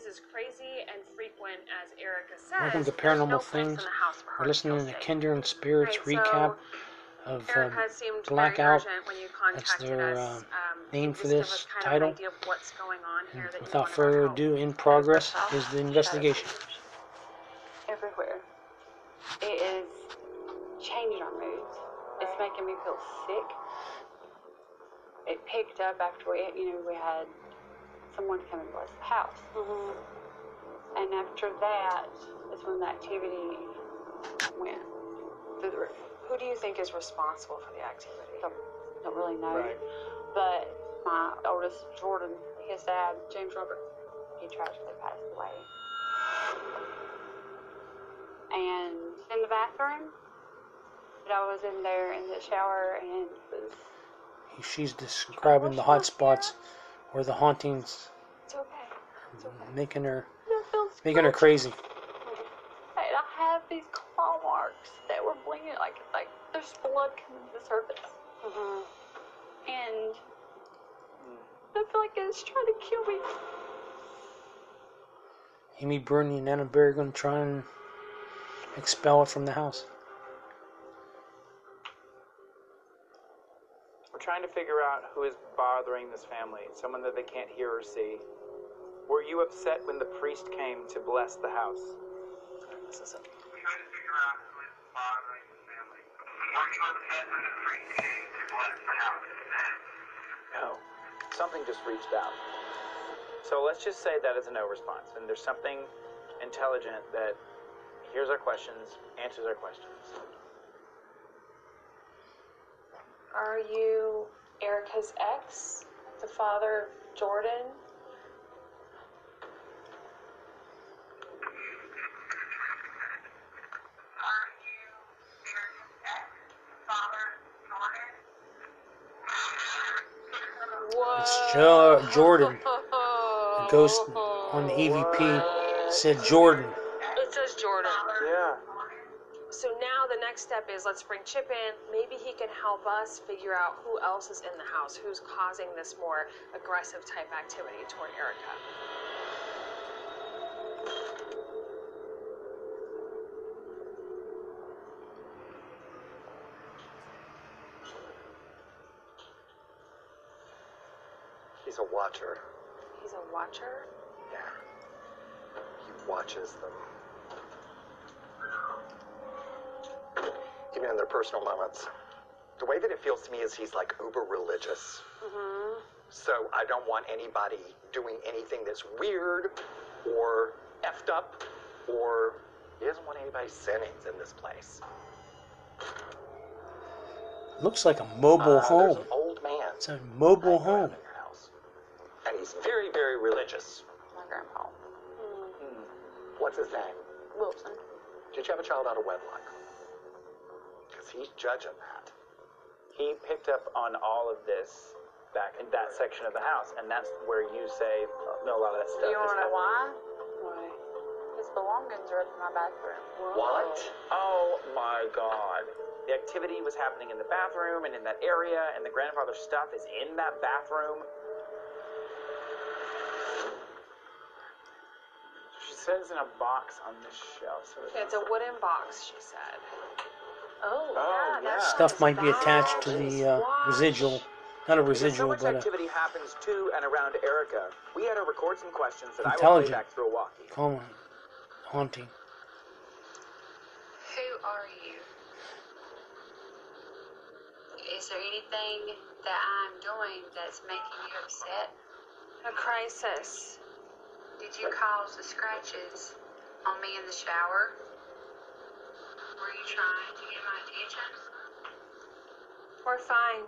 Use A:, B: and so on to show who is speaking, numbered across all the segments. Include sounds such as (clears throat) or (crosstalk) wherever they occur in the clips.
A: is as crazy and frequent as Erica says.
B: Welcome to
A: there's no
B: Paranormal Things.
A: the house for her
B: We're listening
A: feel
B: to Kindred Spirits
A: Right, so
B: recap of um,
A: Erica seemed
B: Blackout.
A: very urgent when you contacted
B: their, uh,
A: um,
B: name for this title.
A: Of an idea of what's going on here that
B: Without further ado, in progress is the investigation.
C: everywhere. It is changing our moods. It's making me feel sick. It picked up after we, you know, we had someone come and bless the house. Mm-hmm. And after that is when the activity went through the roof.
A: Who do you think is responsible for the activity?
C: Don't, don't really know.
D: Right.
C: But my oldest, Jordan, his dad, James Robert, he tragically passed away. And in the bathroom, but I was in there in the shower and was,
B: She's describing the hot spots where the hauntings
C: it's okay. It's okay.
B: making her
C: It
B: making her crazy.
C: And I have these claw marks that were bleeding, like like there's blood coming to the surface. Mm-hmm. And I feel like it's trying to kill me.
B: Amy Bruni and Adam Berry are going to try and expel it from the house.
D: We're trying to figure out who is bothering this family, someone that they can't hear or see. Were you upset when the priest came to bless the house?
E: trying to figure out who is bothering the family. Were you upset when the priest came to bless the house?
D: No. Something just reached out. So let's just say that is a no response, and there's something intelligent that hears our questions, answers our questions.
A: Are you Erica's ex, the father of Jordan?
E: Are you Aaron's ex, father, Jordan?
A: Whoa.
B: It's jo- Jordan. The ghost on the EVP said Jordan.
A: It says Jordan.
D: Yeah.
A: So now the next step is let's bring Chip in. Maybe he can help us figure out who else is in the house, who's causing this more aggressive type activity toward Erica.
F: He's a watcher.
A: He's a watcher.
F: Yeah. He watches them. Even in their personal moments. The way that it feels to me is he's like uber religious. So I don't want anybody doing anything that's weird or effed up or he doesn't want anybody sinning in this place.
B: Looks like a mobile
F: Uh,
B: home.
F: There's an old man.
B: It's a mobile
F: hanging
B: home.
F: in your house. And he's very, very religious.
C: My grandpa,
F: What's his name?
C: Wilson.
F: Did you have a child out of wedlock? Because he's judging that.
D: He picked up on all of this back in that section of the house, and that's where you say, no, a lot of that stuff.
C: Do you
D: is
C: want to know
D: why?
C: why? His belongings are up in my bathroom.
F: What?
D: Oh my god. The activity was happening in the bathroom and in that area, and the grandfather stuff is in that bathroom. She says in a box on this shelf. So
A: Yeah, it's a wooden box, she said.
C: Oh,
D: Oh,
C: yeah.
D: yeah.
B: Stuff might be attached to the uh, residual. Not a residual, but a
D: activity happens to and around Erica. We had her record some questions that I will play
B: Intelligent.
D: back through a walkie.
B: common haunting.
G: Who are you? Is there anything that I'm doing that's making you upset?
A: A crisis.
G: Did you cause the scratches on me in the shower? Were you trying to get my attention?
A: We're fine.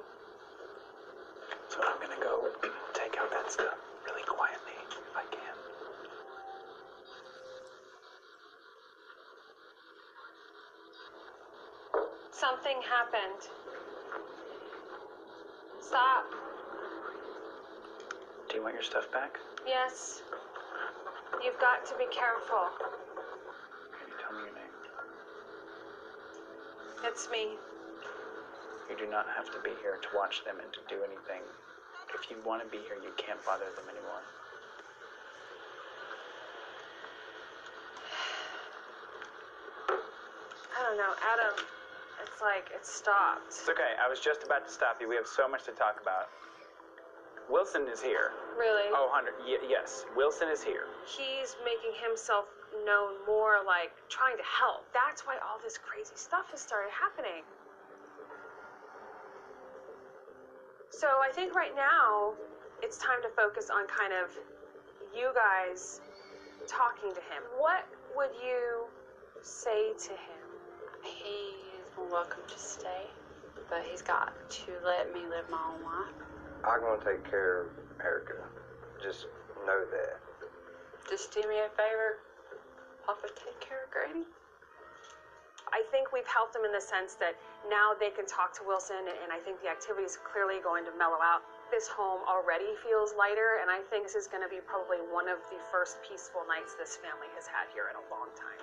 D: So I'm gonna go (clears throat) take out that stuff really quietly if I can.
A: Something happened. Stop.
D: Do you want your stuff back?
A: Yes. You've got to be careful. It's me.
D: You do not have to be here to watch them and to do anything. If you want to be here, you can't bother them anymore.
A: I don't know, Adam. It's like it stopped.
D: It's okay. I was just about to stop you. We have so much to talk about. Wilson is here.
A: Really?
D: Oh, 100. Y- yes, Wilson is here.
A: He's making himself known more, like trying to help. That's why all this crazy stuff has started happening. So I think right now it's time to focus on kind of you guys talking to him. What would you say to him?
C: He's welcome to stay, but he's got to let me live my own life.
H: I'm gonna take care of Erica. Just know that.
C: Just do me a favor, Papa, take care of Granny.
A: I think we've helped them in the sense that now they can talk to Wilson, and I think the activity is clearly going to mellow out. This home already feels lighter, and I think this is going to be probably one of the first peaceful nights this family has had here in a long time.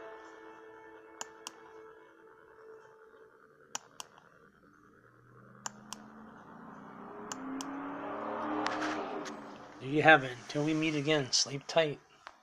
B: There you have it. Until we meet again, sleep tight.